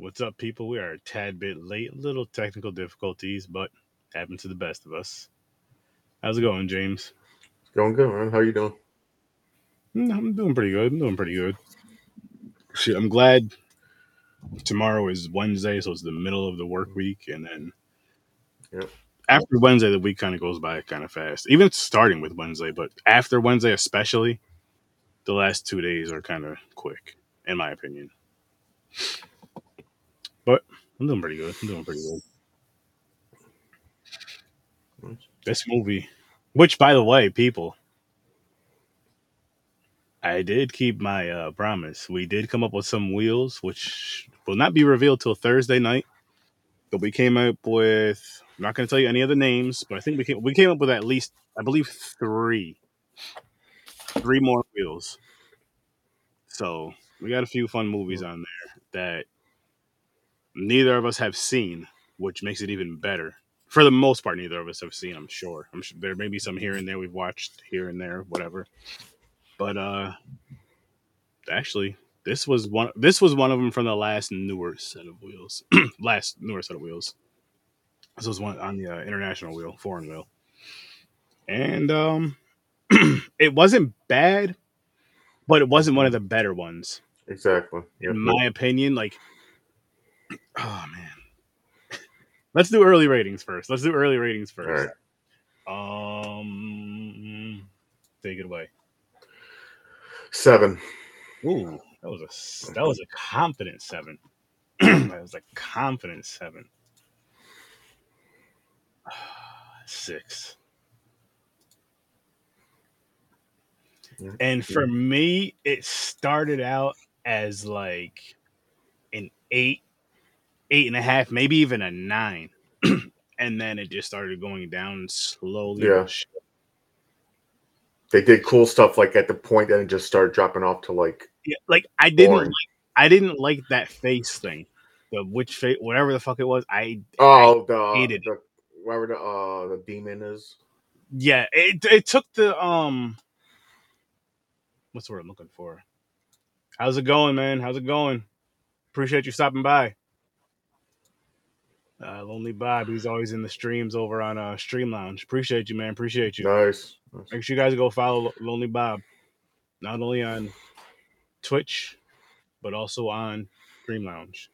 What's up, people? We are a tad bit late, little technical difficulties, but happen to the best of us. How's it going, James? Going good, man. How you doing? Mm, I'm doing pretty good. I'm doing pretty good. Shit, I'm glad tomorrow is Wednesday, so it's the middle of the work week, and then Yep. after Wednesday, the week kind of goes by kind of fast. Even starting with Wednesday, but after Wednesday, especially, the last two days are kind of quick, in my opinion. But I'm doing pretty good. I'm doing pretty good. This movie, which by the way, people, I did keep my uh, promise. We did come up with some wheels, which will not be revealed till Thursday night. But we came up with. I'm not going to tell you any of the names, but I think we came we came up with at least I believe three, three more wheels. So we got a few fun movies on there that neither of us have seen, which makes it even better. For the most part, neither of us have seen. I'm sure. I'm sure there may be some here and there we've watched here and there, whatever. But uh, actually, this was one. This was one of them from the last newer set of wheels. last newer set of wheels. This was one on the uh, international wheel, foreign wheel, and um, it wasn't bad, but it wasn't one of the better ones Exactly. Yep. in my opinion. Like, oh man, let's do early ratings first. Let's do early ratings first. right. Um, take it away. Seven. Ooh, that was a that was a confident seven. that was a confident seven. Six. And for me, it started out as like an eight, eight and a half, maybe even a nine. and then it just started going down slowly. Yeah. They did cool stuff like at the point and it just started dropping off to like Yeah, like I didn't boring. like I didn't like that face thing. The which face whatever the fuck it was. I Oh the hated the whatever the uh the demon is. yeah, it it took the um what's the word I'm looking for? How's it going, man? How's it going? Appreciate you stopping by. Uh, Lonely Bob, he's always in the streams over on uh, Stream Lounge. Appreciate you, man. Appreciate you. Nice. Nice. Make sure you guys go follow Lonely Bob, not only on Twitch, but also on Stream Lounge.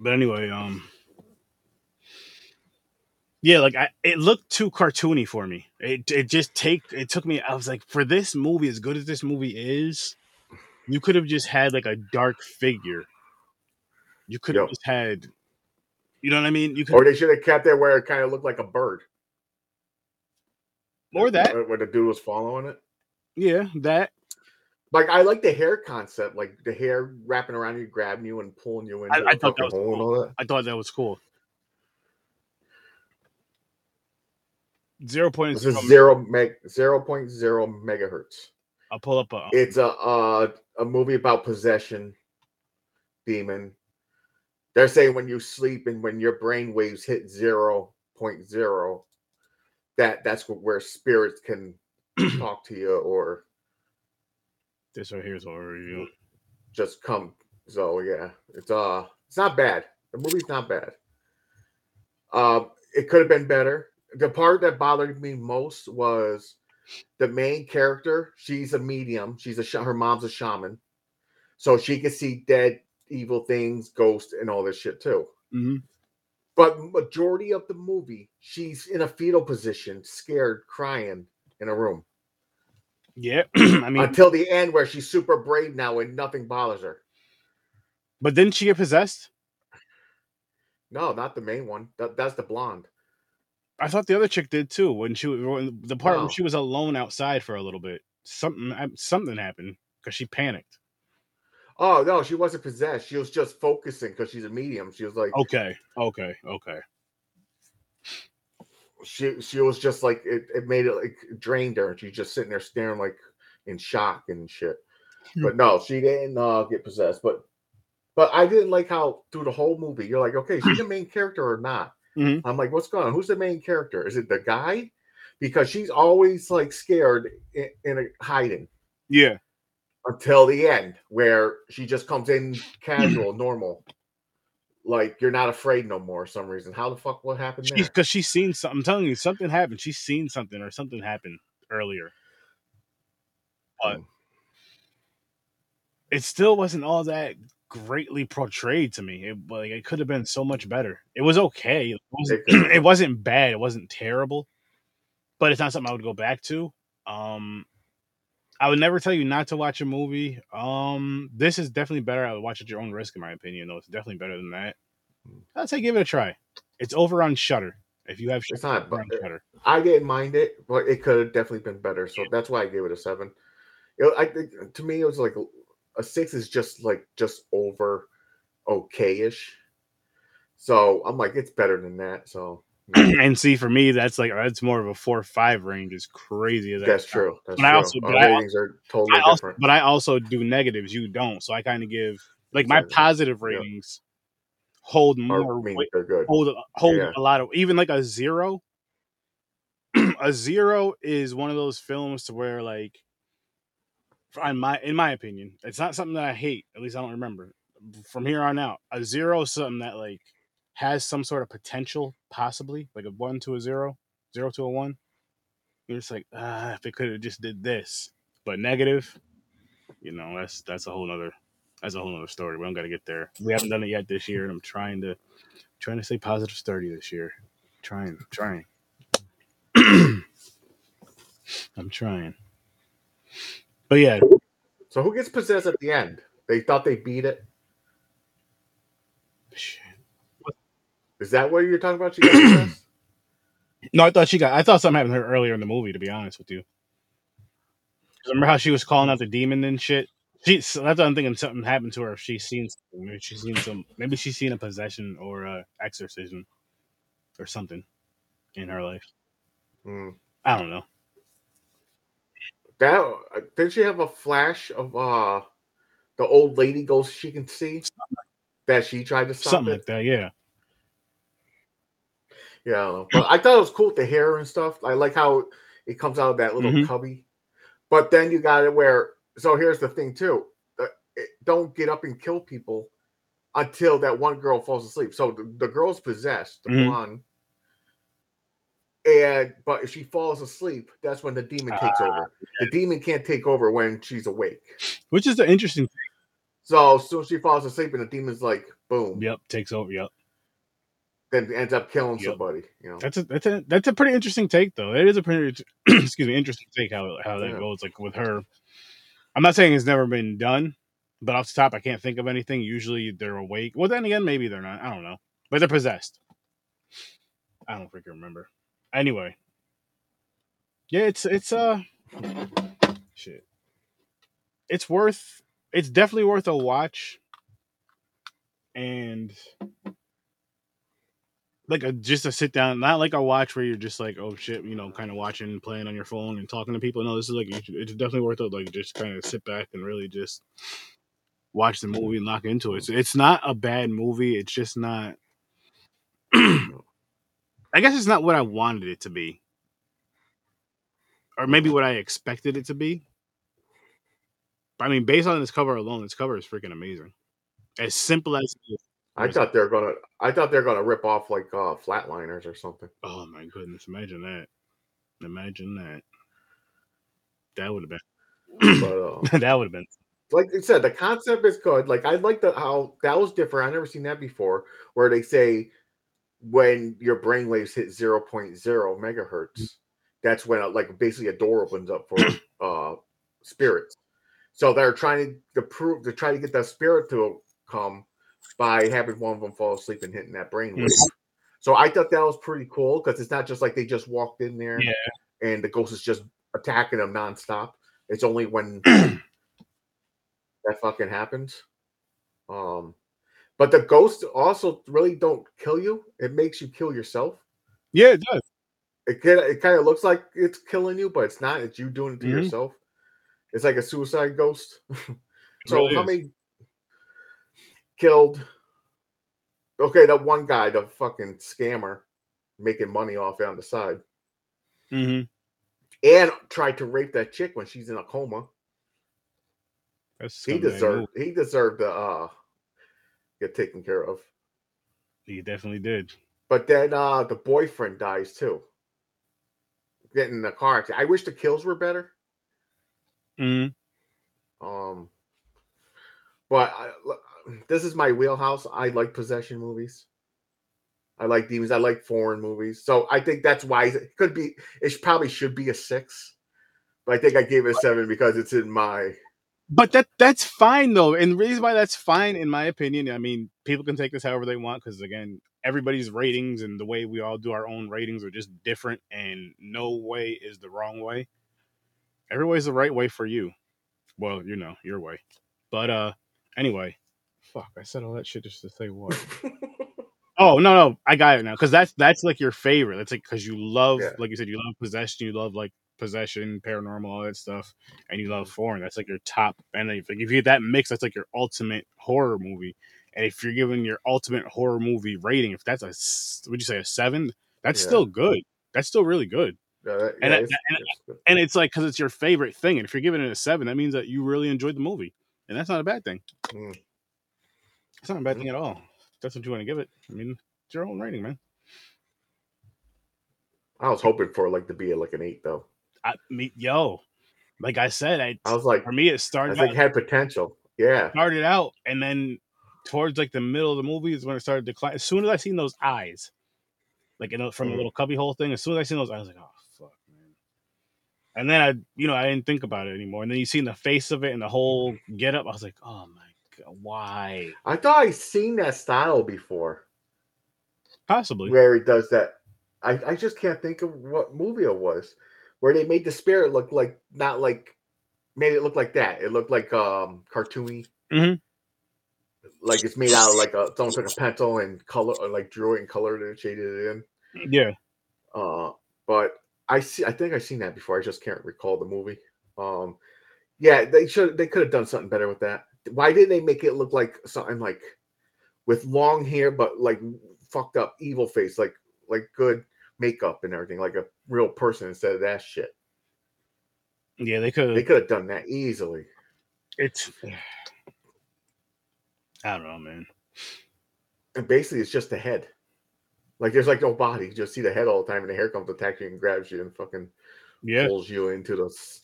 But anyway, um, yeah, like I, it looked too cartoony for me. It it just take it took me. I was like, for this movie, as good as this movie is, you could have just had like a dark figure. You could have Yep. just had, you know what I mean? You could Or they should have kept it where it kind of looked like a bird. or that, Where, where the dude was following it. yeah, that. Like I like the hair concept, like the hair wrapping around you, grabbing you, and pulling you in. I- I thought that was cool. that. I thought that was cool. Zero points. This is zero meg zero point zero megahertz. I'll pull up a. It's a uh, a movie about possession, demon. They're saying when you sleep and when your brain waves hit zero point zero, that that's where spirits can talk to you or This right here is what we're just come. So yeah, it's uh, it's not bad. The movie's not bad. Um, it could have been better. The part that bothered me most was the main character. She's a medium. She's a sh- her mom's a shaman, so she can see dead, evil things, ghosts, and all this shit too. hmm But majority of the movie, she's in a fetal position, scared, crying in a room Yeah, I mean, until the end where she's super brave now and nothing bothers her. but didn't she get possessed? No, not the main one. That, that's the blonde. I thought the other chick did too. When she when the part No. where she was alone outside for a little bit, something something happened because she panicked. Oh no, she wasn't possessed. She was just focusing because she's a medium. She was like Okay, okay, okay. she she was just like it, it made it like drained her and she's just sitting there staring like in shock and shit. But no, she didn't uh, get possessed. But but I didn't like how through the whole movie you're like, okay, she's the main character or not? Mhm. I'm like, what's going on? Who's the main character? Is it the guy? Because she's always like scared in, in a, hiding. Yeah, until the end, where she just comes in casual, normal. Like you're not afraid no more. For some reason. How the fuck? What happened? Because she's seen something. I'm telling you, something happened. She's seen something or something happened earlier. But Hmm. it still wasn't all that greatly portrayed to me. It like it could have been so much better. It was okay. It wasn't, it wasn't bad. It wasn't terrible. But it's not something I would go back to. Um I would never tell you not to watch a movie. Um this is definitely better. I would watch at your own risk, in my opinion, though. It's definitely better than that. I'd say give it a try. It's over on Shudder. If you have It's not, but- I didn't mind it, but it could have definitely been better. So that's why I gave it a seven. I think to me it was like a six is just like just over okay-ish. So I'm like, it's better than that. So and see for me that's like that's more of a four or five range as crazy as that's true. That's But I true. also- Our but I- ratings are totally I also, different. but I also do negatives. You don't, so I kind of give like my positive Yeah. ratings hold more I mean, weight, they're good. hold hold Yeah. a lot of even like a zero. a zero is one of those films to where like, on my in my opinion, it's not something that I hate. At least I don't remember. From here on out, a zero is something that like has some sort of potential, possibly like a one to a zero, zero to a one. You're just like, ah, if it could have just did this, but negative, you know, that's that's a whole nother that's a whole nother story. We don't got to get there. We haven't done it yet this year, and I'm trying to trying to stay positive sturdy this year. Trying, trying. I'm trying. But yeah, So who gets possessed at the end? They thought they beat it. shit. Is that what you're talking about? She got no, I thought she got. I thought something happened to her earlier in the movie. To be honest with you, remember how she was calling out the demon and shit. She, so that's what I'm thinking. Something happened to her. If she's seen, something. maybe she's seen some. Maybe she's seen a possession or a exorcism or something in her life. Hmm. I don't know. That uh, did she have a flash of uh the old lady ghost she can see that she tried to stop something it? like that. Yeah. Yeah, I don't know. but I thought it was cool with the hair and stuff. I like how it comes out of that little Mhm. cubby. But then you got it where. So here's the thing too. uh, don't get up and kill people until that one girl falls asleep. So the, the girl's possessed, the Mhm. blonde. And but if she falls asleep, that's when the demon takes Ah, over. The demon can't take over when she's awake. Which is the interesting. So as soon as she falls asleep and the demon's like boom, Yep, takes over. Yep. Then ends up killing Yep. somebody. You know, That's a that's a that's a pretty interesting take though. It is a pretty excuse me interesting take how how that Yeah. goes. Like with her, I'm not saying it's never been done, but off the top I can't think of anything. Usually they're awake. Well, then again, maybe they're not. I don't know, but they're possessed. I don't freaking remember. Anyway, yeah, it's it's uh shit. It's worth. It's definitely worth a watch. And like a just a sit down, not like a watch where you're just like, oh shit, you know, kind of watching, playing on your phone and talking to people. No, this is like it's definitely worth it. Like just kind of sit back and really just watch the movie and lock into it. It's, it's not a bad movie. It's just not. I guess it's not what I wanted it to be, or maybe what I expected it to be. But I mean, based on this cover alone, this cover is freaking amazing. As simple as it is. I thought they're gonna. I thought they're gonna rip off like uh flatliners or something. Oh my goodness! Imagine that. Imagine that. That would have been. But uh, that would have been. like I said, the concept is good. Like I like the how that was different. I never seen that before, where they say when your brain waves hit 0.0 megahertz, that's when uh, like basically a door opens up for uh spirits. So they're trying to prove to try to get that spirit to come by having one of them fall asleep and hitting that brain wave. So I thought that was pretty cool because it's not just like they just walked in there Yeah. and the ghost is just attacking them nonstop. It's only when that fucking happens. Um, but the ghosts also really don't kill you. It makes you kill yourself. Yeah, it does. It kind it kind of looks like it's killing you, but it's not. It's you doing it to Mhm. yourself. It's like a suicide ghost. so really how is. many killed? Okay, that one guy, the fucking scammer, making money off on the side, Mm-hmm. and tried to rape that chick when she's in a coma. That's He deserved. He deserved to uh, get taken care of. He definitely did. But then uh, the boyfriend dies too. Getting in the car. accident. I wish the kills were better. Mm, Um, but I, this is my wheelhouse. I like possession movies. I like demons. I like foreign movies. So I think that's why it could be. It probably should be a six, but I think I gave it a seven because it's in my. but that that's fine though, and the reason why that's fine, in my opinion, I mean, people can take this however they want because again, everybody's ratings and the way we all do our own ratings are just different, and no way is the wrong way. Every way is the right way for you. Well, you know your way, but uh, anyway, fuck, I said all that shit just to say what. Oh no, no, I got it now. Because that's that's like your favorite. That's like because you love, Yeah. like you said, you love possession. You love like possession, paranormal, all that stuff, and you love foreign. That's like your top. And if, like, if you get that mix, that's like your ultimate horror movie. And if you're giving your ultimate horror movie rating, if that's a would you say a seven? That's Yeah. still good. That's still really good. Yeah, that- And yeah, it- it's- and it's. And it's like because it's your favorite thing. And if you're giving it a seven, that means that you really enjoyed the movie, and that's not a bad thing. Mm. It's not a bad thing at all. That's what you want to give it. I mean, it's your own rating, man. I was hoping for like to be like an eight though. I me, yo, like I said, I, I was like, for me it started was like out, had potential. Yeah, started out, and then towards like the middle of the movie is when it started declining. As soon as I seen those eyes, like you know, from the Mhm. little cubby hole thing, as soon as I seen those, eyes, I was like, oh fuck, man. And then I, you know, I didn't think about it anymore. And then you seen the face of it and the whole get up. I was like, oh my why? I thought I seen that style before Possibly. where he does that. I, I just can't think of what movie it was where they made the spirit look like not like made it look like that. It looked like um cartoony. Mhm. Like it's made out of like a someone took a pencil and color or like drew it and colored it and shaded it in. Yeah. Uh, but I see. I think I've seen that before. I just can't recall the movie. Um, yeah, they should. They could have done something better with that. Why didn't they make it look like something like with long hair, but like fucked up evil face, like like good makeup and everything, like a real person instead of that shit. Yeah, they could. They could have done that easily. It's. I don't know, man. And basically, it's just the head. Like there's like no body. You just see the head all the time, and the hair comes attack you and grabs you and fucking Yeah. pulls you into the s-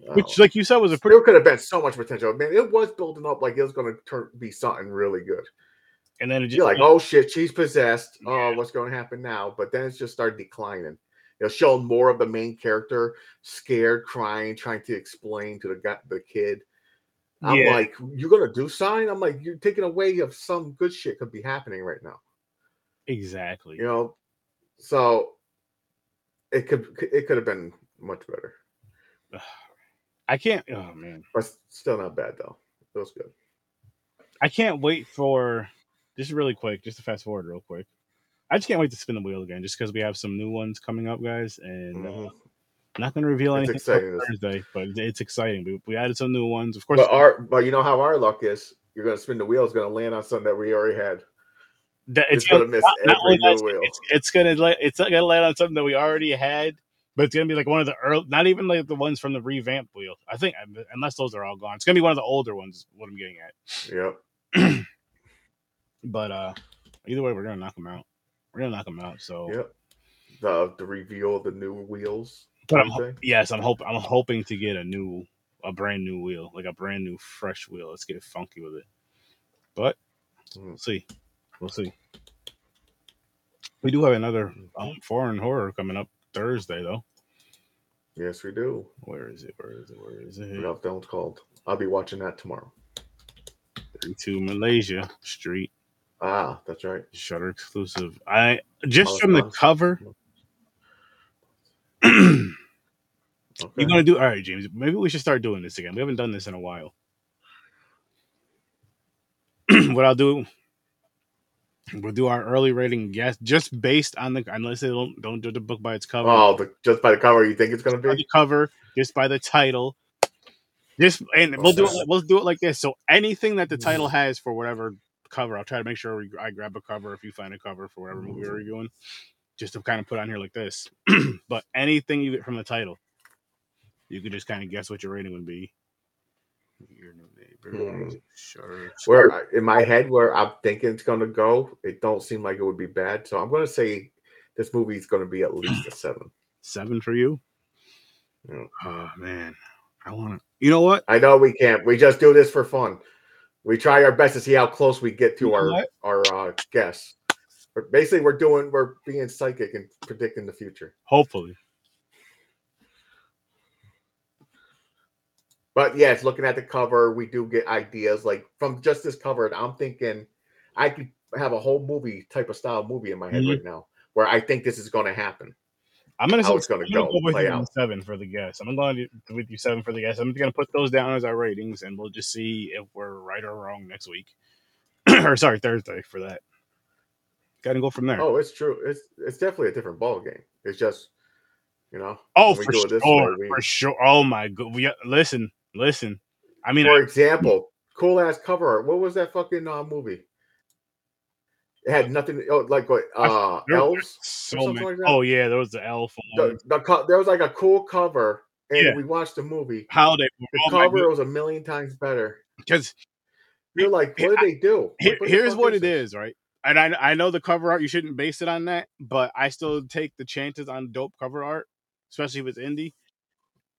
Which, Oh. like you said, was a pretty. there could have been so much potential. Man, it was building up like it was going to turn be something really good. And then it just You're like, oh shit, she's possessed. Oh, what's going to happen now? But then it just started declining. It'll show more of the main character, scared, crying, trying to explain to the guy, the kid. I'm Yeah. like, you're gonna do something? I'm like, you're taking away of some good shit could be happening right now. exactly. You know, so it could it could have been much better, I can't. Oh man, but still not bad though. It was good. I can't wait for. Just really quick, just to fast forward real quick. I just can't wait to spin the wheel again, just because we have some new ones coming up, guys, and uh, Mhm. I'm not going to reveal It's anything Thursday, but it's exciting. We, we added some new ones, of course. But our but you know how our luck is. You're gonna spin the wheel. It's gonna land on something that we already had. that- It's, it's gonna, gonna, miss not- not every that, new wheel. it's, it's gonna it's not gonna land on something that we already had, but it's gonna be like one of the early, not even like the ones from the revamped wheel. I think unless those are all gone, it's gonna be one of the older ones. What I'm getting at. Yep. But uh either way, we're gonna knock them out. We're gonna knock them out. So, Yep. The the reveal of the new wheels. but I'm Tuesday. yes, I'm hoping I'm hoping to get a new, a brand new wheel, like a brand new fresh wheel. Let's get funky with it. But Mm. we'll see. We'll see. We do have another um, foreign horror coming up Thursday, though. Yes, we do. Where is it? Where is it? Where is it? that one's called. I'll be watching that tomorrow. 32 Malasaña Street. Ah, that's right. Shudder exclusive. I just from the cover. Okay. You're gonna do all right, James. Maybe we should start doing this again. We haven't done this in a while. what I'll do, we'll do our early rating guess just based on the unless they don't don't do the book by its cover. Oh, the, just by the cover, you think it's gonna be? the cover, just by the title. Just and we'll do it. We'll do it like this. So anything that the title has for whatever cover, I'll try to make sure we, I grab a cover if you find a cover for whatever movie we're reviewing, just to kind of put on here like this. but anything you get from the title, you could just kind of guess what your rating would be. Your new neighbor. Hmm. Sure. Where in my head, where I'm thinking it's gonna go, it don't seem like it would be bad. So I'm gonna say this movie is gonna be at least a seven. Seven for you. Yeah. Oh man, I want to. You know what? I know we can't. We just do this for fun. We try our best to see how close we get to You our our uh, guess. But basically, we're doing we're being psychic and predicting the future. Hopefully. But yes, looking at the cover, we do get ideas like from just this cover. I'm thinking I could have a whole movie type of style movie in my head Mhm. right now where I think this is going to happen. I'm gonna, How it's gonna I'm go, with play you out. seven for the guess. I'm going to with you seven for the guess. I'm just gonna put those down as our ratings, and we'll just see if we're right or wrong next week. or sorry, Thursday for that. Gotta go from there. Oh, it's true. It's it's definitely a different ball game. It's just you know. Oh, for sure, way, we- for sure. Oh my god. We listen, listen. I mean, For example, cool ass cover art. What was that fucking uh, movie? It had nothing. Oh, like what? Uh, there- elves. so many. like oh yeah, there was the elf. The, the co- there was like a cool cover, and Yeah. we watched the movie. They The oh cover was a million times better. because You're like, what did they do? Here, what here's what it is, is, right? And I I know the cover art you shouldn't base it on that, but I still take the chances on dope cover art, especially if it's indie.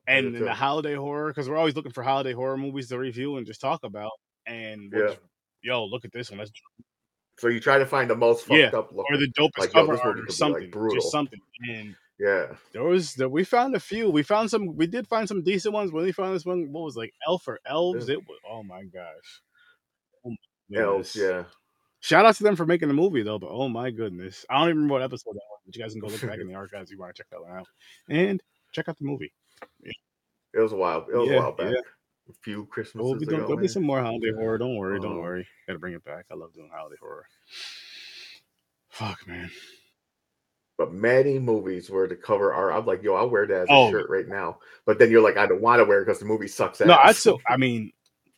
And the holiday horror, because we're always looking for holiday horror movies to review and just talk about. And Yeah. just- yo, look at this one. That's So you try to find the most fucked Yeah, up look. or the dopest Like, cover art or like, something, brutal. just something. And yeah. there was there, we found a few. We found some. We did find some decent ones. When we found this one, what was like elf or elves? Yeah. It was oh my gosh. Oh my Elves, yeah. Shout out to them for making the movie though, but oh my goodness. I don't even remember what episode that was, but you guys can go look back in the archives if you want to check that one out. And check out the movie. It was a while. It was Yeah, a while back. yeah. A few We'll Christmases be doing, ago. there'll be some more holiday horror. Don't worry, don't Oh. worry. Gotta bring it back. I love doing holiday horror. Fuck man. But many movies where the cover art, I'm like, yo, I'll wear that as a Oh. shirt right now. But then you're like, I don't want to wear it because the movie sucks ass. No, I still I mean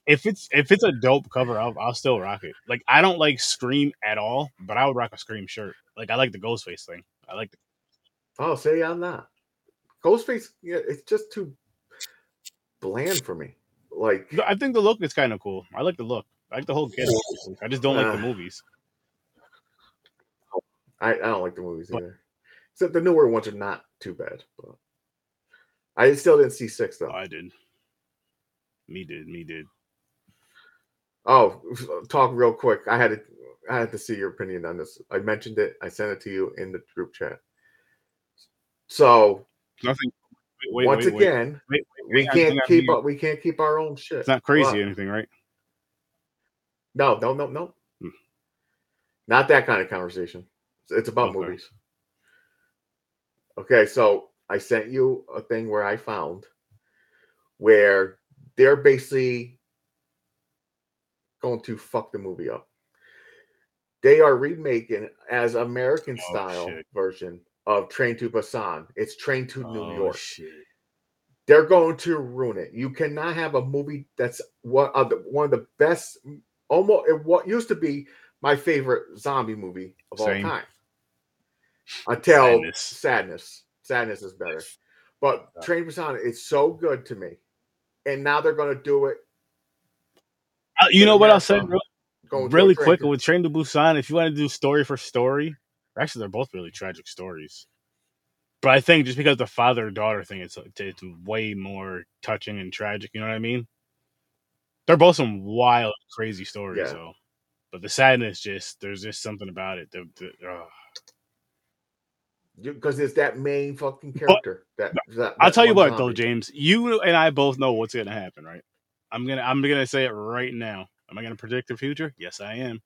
if it's if it's a dope cover, I'll, I'll still rock it. Like I don't like Scream at all, but I would rock a Scream shirt. Like I like the Ghostface thing. I like the Oh, say I'm not. Ghostface, yeah, it's just too bland for me. Like, I think the look is kind of cool. I like the look. I like the whole get. I just don't like the Uh, movies. I, I don't like the movies But- either. Except the newer ones are not too bad. But I still didn't see six though. I did. Me did. Me did. Oh, talk real quick. I had to I had to see your opinion on this. I mentioned it. I sent it to you in the group chat. So Nothing. Wait, wait, once wait, again, Wait, we can't keep up. We can't keep our own shit. It's not crazy or anything, right? No, no, no, no. Hmm. Not that kind of conversation. It's, it's about Okay. movies. Okay, so I sent you a thing where I found where they're basically going to fuck the movie up. They are remaking as American Oh, style shit. version of Train to Busan. It's Train to New Oh, York shit. they're going to ruin it. You cannot have a movie that's one of the one of the best, almost what used to be my favorite zombie movie of Same. all time. Until Sadness. sadness. sadness, is better. But Yeah. Train to Busan is so good to me, and now they're going to do it. Uh, you know what I'll say Going really quick with Train to Busan? If you want to do story for story, actually they're both really tragic stories. But I think just because the father daughter thing, it's it's way more touching and tragic. You know what I mean? They're both some wild, crazy stories. Yeah. So, but the sadness, just there's just something about it. The, the, ugh. because it's that main fucking character. that, that I'll tell you what, though. James, you and I both know what's gonna happen, right? I'm gonna I'm gonna say it right now. Am I gonna predict the future? Yes, I am.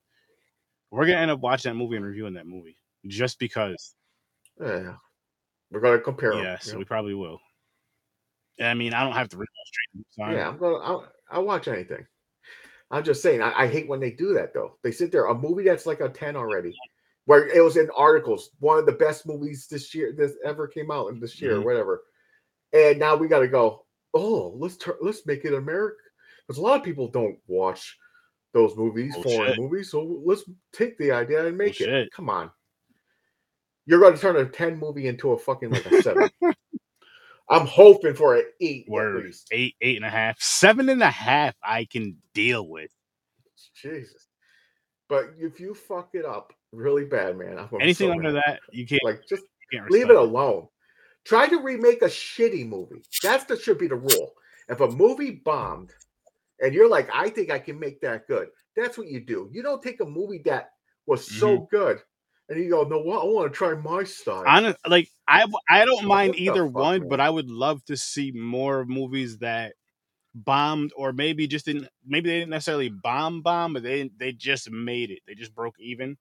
We're gonna end up watching that movie and reviewing that movie just because. Yeah. We're going to compare them. Yes, we probably will. I mean, I don't have to read that straight. Yeah, I'm gonna. I'll, I'll watch anything. I'm just saying. I, I hate when they do that though. They sit there a movie that's like a ten already, where it was in articles, one of the best movies this year, this ever came out in this year, or Mhm. whatever. And now we got to go. Oh, let's turn. Let's make it American because a lot of people don't watch those movies, Oh, foreign shit. movies. So let's take the idea and make it. shit. Come on. You're going to turn a ten movie into a fucking like a seven. I'm hoping for an eight Word. at least. Eight, eight and a half, seven and a half. I can deal with Jesus. But if you fuck it up really bad, man, I'm anything so under mad. that. You can't. Like just can't leave it alone. Try to remake a shitty movie. That's the should be the rule. If a movie bombed and you're like, I think I can make that good, that's what you do. You don't take a movie that was so Mm-hmm. good and you go, no, what? I want to try my style. Honest, like I, I don't mind either one, man? but I would love to see more movies that bombed or maybe just didn't. Maybe they didn't necessarily bomb, bomb, but they they just made it. They just broke even,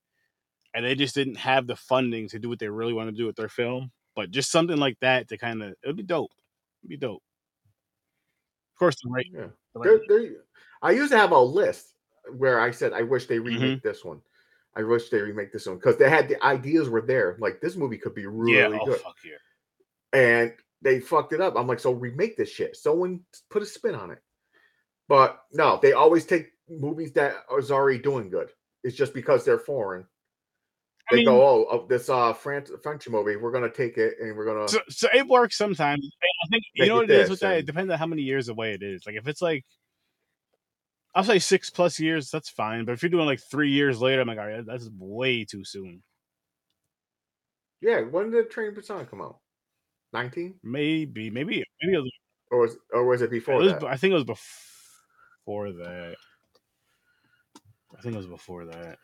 and they just didn't have the funding to do what they really want to do with their film. But just something like that to kind of it would be dope. It'd be dope. Of course, the right. yeah. the right- There, there, I used to have a list where I said, I wish they remake Mm-hmm. this one. I wish they remake this one because they had the ideas were there. Like this movie could be really yeah. Oh good. fuck yeah. and they fucked it up. I'm like, so remake this shit. Someone put a spin on it. But no, they always take movies that is already doing good. It's just because they're foreign. I They mean- go, oh, this uh French French movie, we're gonna take it and we're gonna so, so it works sometimes. I think you know what it is with that. It depends on how many years away it is. Like if it's like, I'll say six plus years, that's fine. But if you're doing like three years later, I'm like, all right, that's way too soon. yeah. When did Train Busan come out? 19? Maybe, maybe, maybe. It was, Or was or was it it before was- that? I think it was before that. I think it was before that.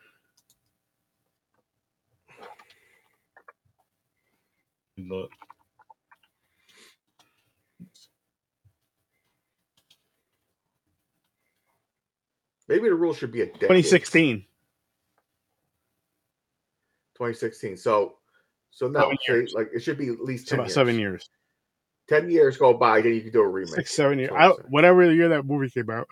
Look, Maybe the rule should be a decade. 2016. 2016. So so no, say, like it should be at least 10 about years. seven years. 10 years go by, then you can do a remake. Six, seven years. I whatever year that movie came out.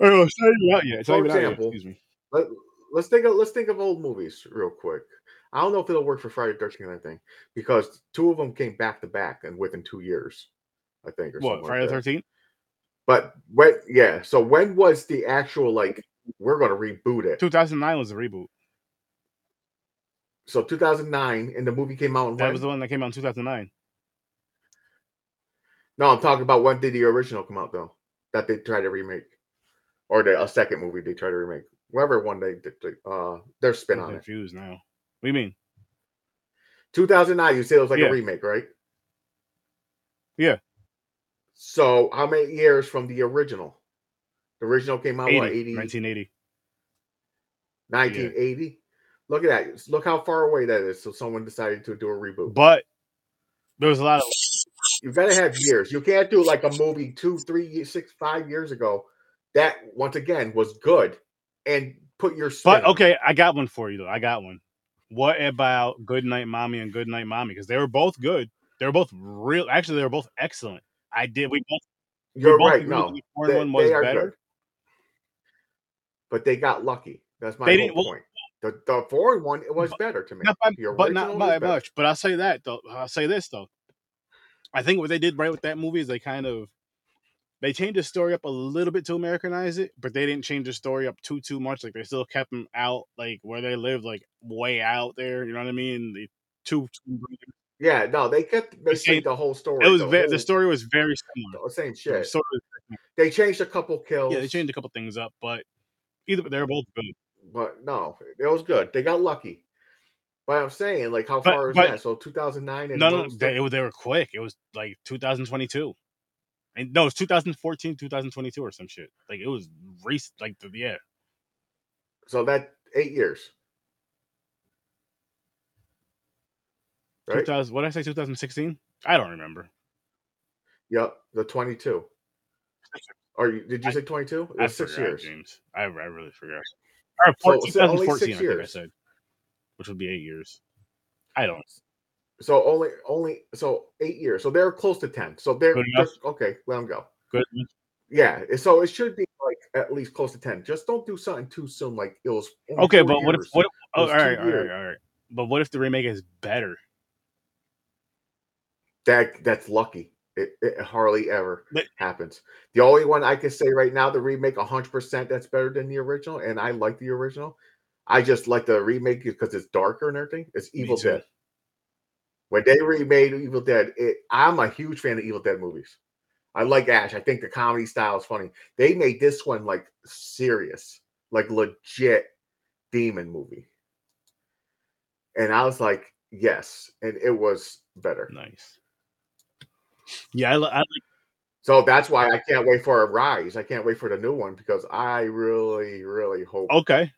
Oh, it's not even out yet. It's not For even out yet. example, Excuse me. Let, let's think of let's think of old movies real quick. I don't know if it'll work for Friday Thirteenth or anything because two of them came back to back and within two years, I think. Or What something Friday like the. Thirteenth? But when yeah, so when was the actual like we're gonna reboot it? Two thousand nine was the reboot. So 2009, and the movie came out. In That when? was the one that came out in two thousand nine. No, I'm talking about when did the original come out though? That they tried to remake, or the a second movie they tried to remake. Whatever one they did, uh, their spin I'm on it. confused now. What do you mean? 2009. You said it was like Yeah. a remake, right? Yeah. So how many years from the original? The original came out 80, what 80, 1980. 1980. Look at that. Look how far away that is. So someone decided to do a reboot. But there was a lot of You've got to have years. You can't do like a movie two, three, six, five years ago. That once again was good, and put your. But on okay, I got one for you though. I got one. What about Good Night Mommy and Good Night Mommy? Because they were both good. They were both real. Actually, they were both excellent. I did. We both. you're both right. No, the foreign they, one was better. good, but they got lucky. That's my They whole didn't- well- point. The, the foreign one it was But- better to me. Not by, but not by much. But I'll say that though. I'll say this though. I think what they did right with that movie is they kind of they changed the story up a little bit to Americanize it, but they didn't change the story up too too much. Like they still kept them out, like where they live, like way out there. You know what I mean? The two. two Yeah, no, they kept basically the whole story. it was the, ve- whole- the story was very similar. the same It shit. of- They changed a couple kills. yeah, they changed a couple things up, but either they were both good. but no, it was good. They got lucky. But I'm saying, like, how But- far is that? So 2009 and No, no, they, they were quick. It was like 2022. And no, it was 2014, 2022 or some shit. Like it was recent. Like the, yeah, so that eight years, right? 2000. What did I say? 2016. I don't remember. Yep, the 22. Or you, did you say 22? It I was six forgot, years. James. I, I really forgot. Or 14, so only 2014, six I think I said, which would be eight years. I don't. So only, only, so eight years. So they're close to 10. So they're just, okay. Let them go. Good. Yeah. So it should be like at least close to 10. Just don't do something too soon. Like it was. Okay, but what if what? If, oh, all right, all right, all right. But what if the remake is better? That that's lucky. It, it hardly ever But- happens. The only one I can say right now, the remake, hundred percent, that's better than the original, and I like the original. I just like the remake because it's darker and everything. It's Evil. Dead. When they remade Evil Dead, it, I'm a huge fan of Evil Dead movies. I like Ash. I think the comedy style is funny. They made this one like serious, like legit demon movie. And I was like, yes. And it was better. Nice. Yeah, I, I like. So that's why I can't wait for a rise. I can't wait for the new one because I really, really hope Okay.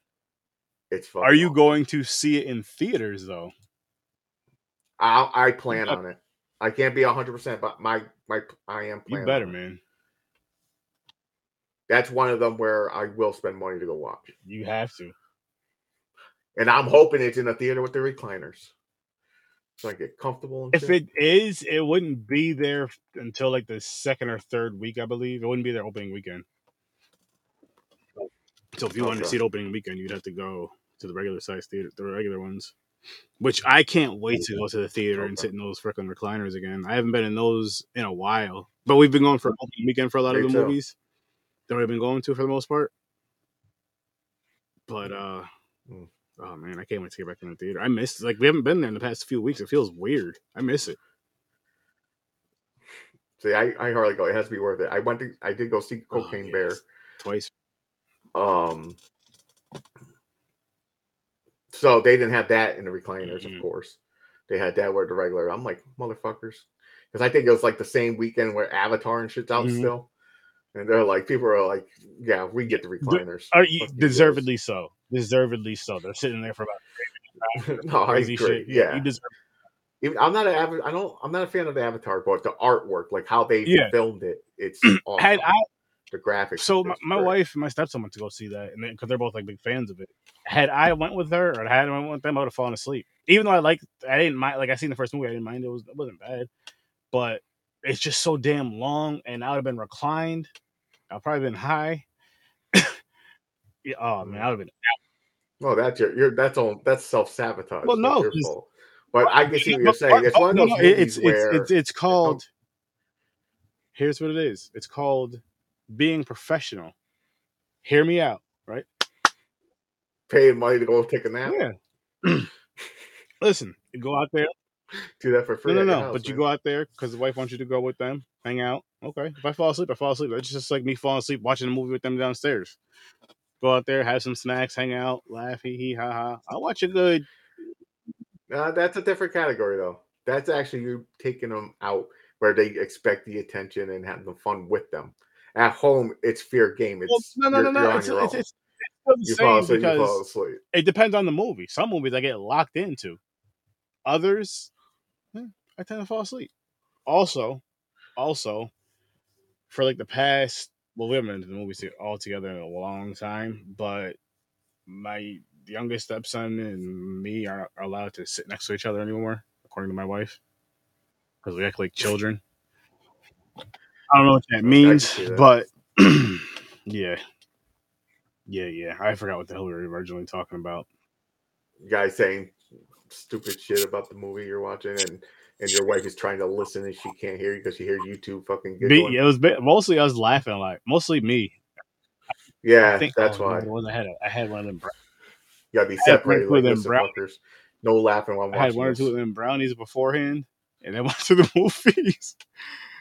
it's fun. Are you going to see it in theaters though? I I plan on it. I can't be hundred percent, but my my I am. You better, man. That's one of them where I will spend money to go watch, You have to. and I'm hoping it's in a theater with the recliners, so I get comfortable. And If shit. it is, it wouldn't be there until like the second or third week, I believe. It wouldn't be their opening weekend. So if you wanted to see it opening weekend, you'd have to go to the regular size theater, the regular ones. Which I can't wait to go to the theater and sit in those freaking recliners again. I haven't been in those in a while, but we've been going for opening weekend for a lot of the too. movies that we've been going to for the most part. But uh, Mm. Oh man, I can't wait to get back in the theater. I missed like we haven't been there in the past few weeks. It feels weird. I miss it. see, I I hardly go. It has to be worth it. I went to. I did go see Oh, Cocaine Bear twice. Um. So they didn't have that in the recliners, Mhm. of course. They had that where the regular. I'm like motherfuckers, because I think it was like the same weekend where Avatar and shit's out Mhm. still, and they're like people are like, yeah, we get the recliners. Are you deservedly so? Deservedly so. They're sitting there for about no, crazy shit. Yeah, you deserve. Even- I'm not an Ava- I don't. I'm not a fan of the Avatar, but the artwork, like how they Yeah. filmed it, it's awesome. Had I the graphics. so my, my wife and my stepson went to go see that, and because they're both like big fans of it. Had I went with her or had I went with them, I would have fallen asleep. Even though I like, I didn't mind. Like I seen the first movie, I didn't mind. It was it wasn't bad, but it's just so damn long, and I would have been reclined. I've probably been high. yeah, oh man, I mm. would have been. Well, that's your. You're that's all. That's self sabotage. Well, no, your But I can see what you're saying. It's oh, one of those no, it's, where it's it's it's called. Here's what it is. It's called being professional. Hear me out, right? paying money to go take a nap. Yeah. Listen, go out there. Do that for free. No, no, no. house, but you go out there because the wife wants you to go with them, hang out. Okay. If I fall asleep, I fall asleep. It's just like me falling asleep watching a movie with them downstairs. Go out there, have some snacks, hang out, laugh, hee hee ha ha. I'll watch a good. Uh, that's a different category, though. That's actually you taking them out where they expect the attention and having the fun with them. At home, it's fair game. It's Well, no, no, no, no. It's, it's, it's, it's you fall asleep. You fall asleep. it depends on the movie. Some movies I get locked into. Others, I tend to fall asleep. Also, also, for like the past, well, we haven't been to the movies all together in a long time, but my youngest stepson and me are, are allowed to sit next to each other anymore, according to my wife, because we act like children. I don't know what that means, that. but yeah, yeah, yeah. I forgot what the hell we were originally talking about. guy saying stupid shit about the movie you're watching, and and your wife is trying to listen and she can't hear you because she hears you two fucking giggling. it was mostly I was laughing like mostly me. Yeah, I think that's oh, why. was- I had a, I had one of them. You gotta be separated like them brown- No laughing while I had one or this. two of them brownies beforehand, and then went to the movies.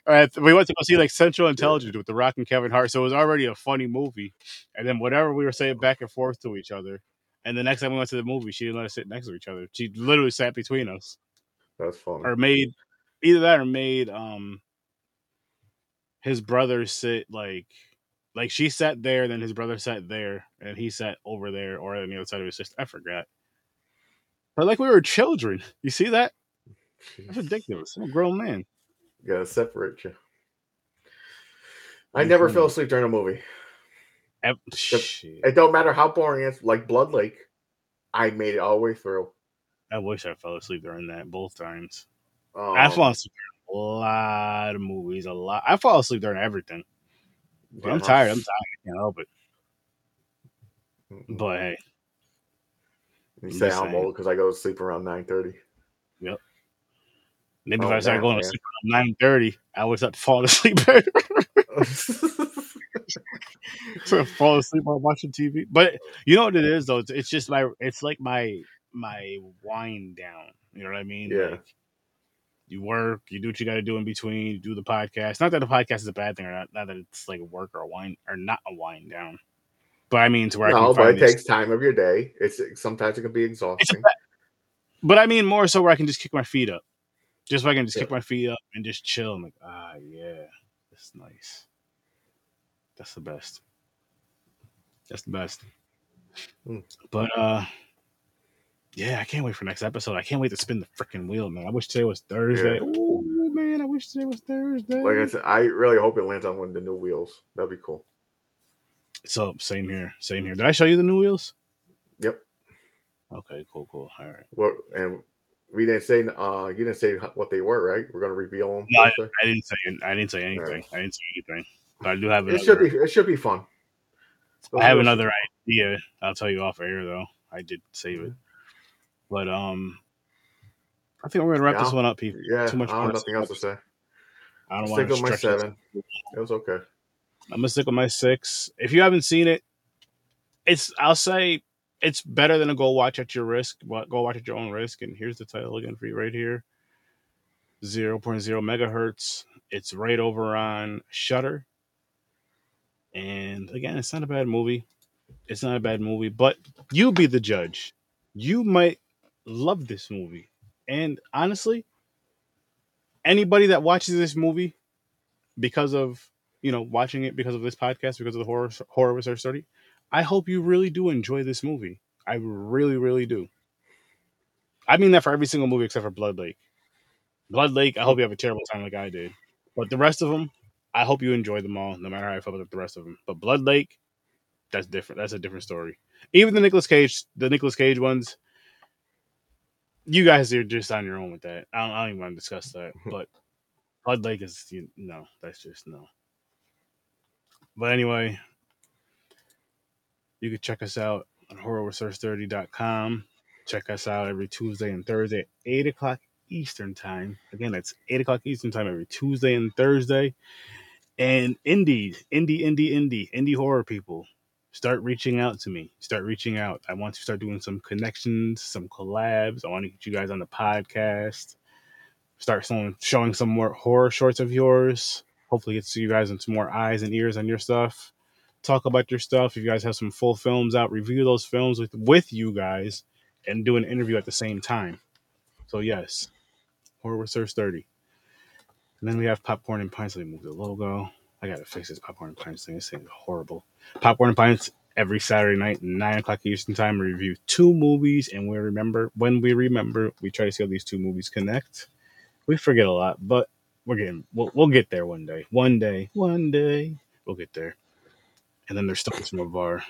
All right, we went to go see like Central Intelligence with The Rock and Kevin Hart, so it was already a funny movie. And then whatever we were saying back and forth to each other, and the next time we went to the movie, she didn't let us sit next to each other. She literally sat between us, That's funny. or made either that or made um his brother sit like like she sat there, then his brother sat there, and he sat over there, or on the other side of his sister. I forgot. But like we were children. You see that? That's ridiculous. I'm a grown man. You gotta separate you. I never fell asleep during a movie. Shit. It don't matter how boring it's like Blood Lake. I made it all the way through. I wish I fell asleep during that both times. Um, I fall asleep during a lot of movies, a lot. I fall asleep during everything. But I'm tired. I'm tired. I can't help it. But hey, You I'm say I'm saying. old because I go to sleep around nine thirty. Yep. maybe if Oh, I started now, going to man. sleep around nine thirty, I would start falling asleep so I fall asleep while watching TV. But you know what it is though? It's, it's just my. It's like my my wind down. You know what I mean? Yeah. Like, You work, you do what you got to do in between. You do the podcast. Not that the podcast is a bad thing, or not, not that it's like work or a wind or not a wind down. But I mean, to where I No, can but it takes time of your day. It's sometimes it can be exhausting. but I mean more so where I can just kick my feet up. Just so I can just Yeah. kick my feet up and just chill. I'm like, ah, yeah, that's nice. That's the best. That's the best. Mm. But uh, yeah, I can't wait for next episode. I can't wait to spin the freaking wheel, man. I wish today was Thursday. Yeah. Oh man, I wish today was Thursday. Like I said, I really hope it lands on one of the new wheels. That'd be cool. so same here, same here. Did I show you the new wheels? Yep. Okay, cool, cool. All right. What and we didn't say uh you didn't say what they were, right? We're gonna reveal them. No, I didn't say. I didn't say anything. Alright. I didn't say anything. But I do have. it should be it should be fun. Those I have another idea. I'll tell you off air though. I did save it, but um, I think we're gonna wrap this one up, people. Yeah, too much I have nothing else to say. I don't Stick want to with my seven. It was okay. I'm gonna stick with my six. If you haven't seen it, it's I'll say it's better than a go watch at your risk. What go watch at your own risk. And here's the title again for you right here. 0.0 megahertz. It's right over on Shudder. And again, it's not a bad movie. It's not a bad movie, but you be the judge. You might love this movie. And honestly, anybody that watches this movie because of you know watching it because of this podcast because of the horror horror with Sir Sturdy i hope you really do enjoy this movie. I really really do. I mean that for every single movie except for blood lake. Blood lake i hope you have a terrible time like i did. But the rest of them i hope you enjoy them all no matter how i felt about the rest of them but blood lake that's different. That's a different story. Even the Nicolas cage the Nicolas cage ones you guys are just on your own with that i don't, I don't even want to discuss that but blood lake is you no that's just no but anyway, you can check us out on horrorwithsirsturdy.com. Check us out every Tuesday and Thursday at 8 o'clock Eastern Time. Again, that's 8 o'clock Eastern Time every Tuesday and Thursday. And indie, indie, indie, indie, indie horror people, start reaching out to me. Start reaching out. I want to start doing some connections, some collabs. I want to get you guys on the podcast. Start some, showing some more horror shorts of yours hopefully get to you guys some more eyes and ears on your stuff talk about your stuff if you guys have some full films out review those films with with you guys and do an interview at the same time so yes horror with Sir Sturdy and then we have popcorn and pints let me move the logo i gotta fix this popcorn and pints thing. This thing is horrible. Popcorn and pints every saturday night 9 o'clock eastern time we review two movies and we remember when we remember we try to see how these two movies connect. We forget a lot but we're getting we'll, we'll get there one day. One day one day we'll get there. And then there's still some of our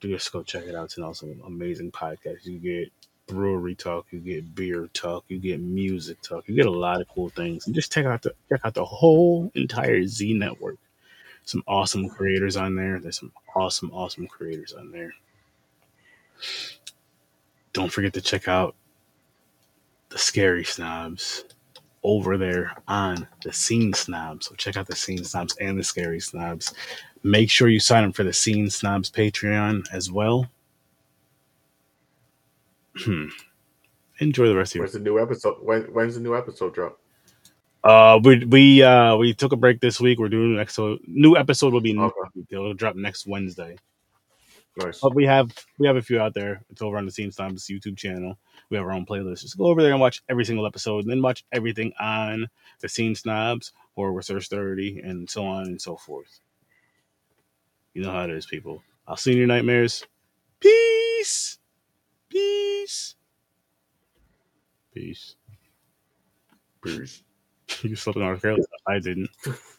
just go check it out. It's an awesome, amazing podcast. You get brewery talk you get beer talk you get music talk you get a lot of cool things. And just check out the check out the whole entire z network some awesome creators on there there's some awesome awesome creators on there don't forget to check out the scary snobs over there on the Scene Snobs. So check out the Scene Snobs and the Scary Snobs. Make sure you sign up for the Scene Snobs Patreon as well. Hmm. Enjoy the rest of your. When's the new episode? When when's the new episode drop? Uh, we we uh we took a break this week. We're doing next so new episode will be Okay. It'll drop next Wednesday. Nice. But we have we have a few out there. It's over on the Scene Snobs YouTube channel. We have our own playlist. Just go over there and watch every single episode, and then watch everything on the Scene Snobs or with Sir Sturdy, and so on and so forth. You know how it is, people. I'll see you in your nightmares. Peace. Peace. Peace. Peace. You slept on our careless. I didn't.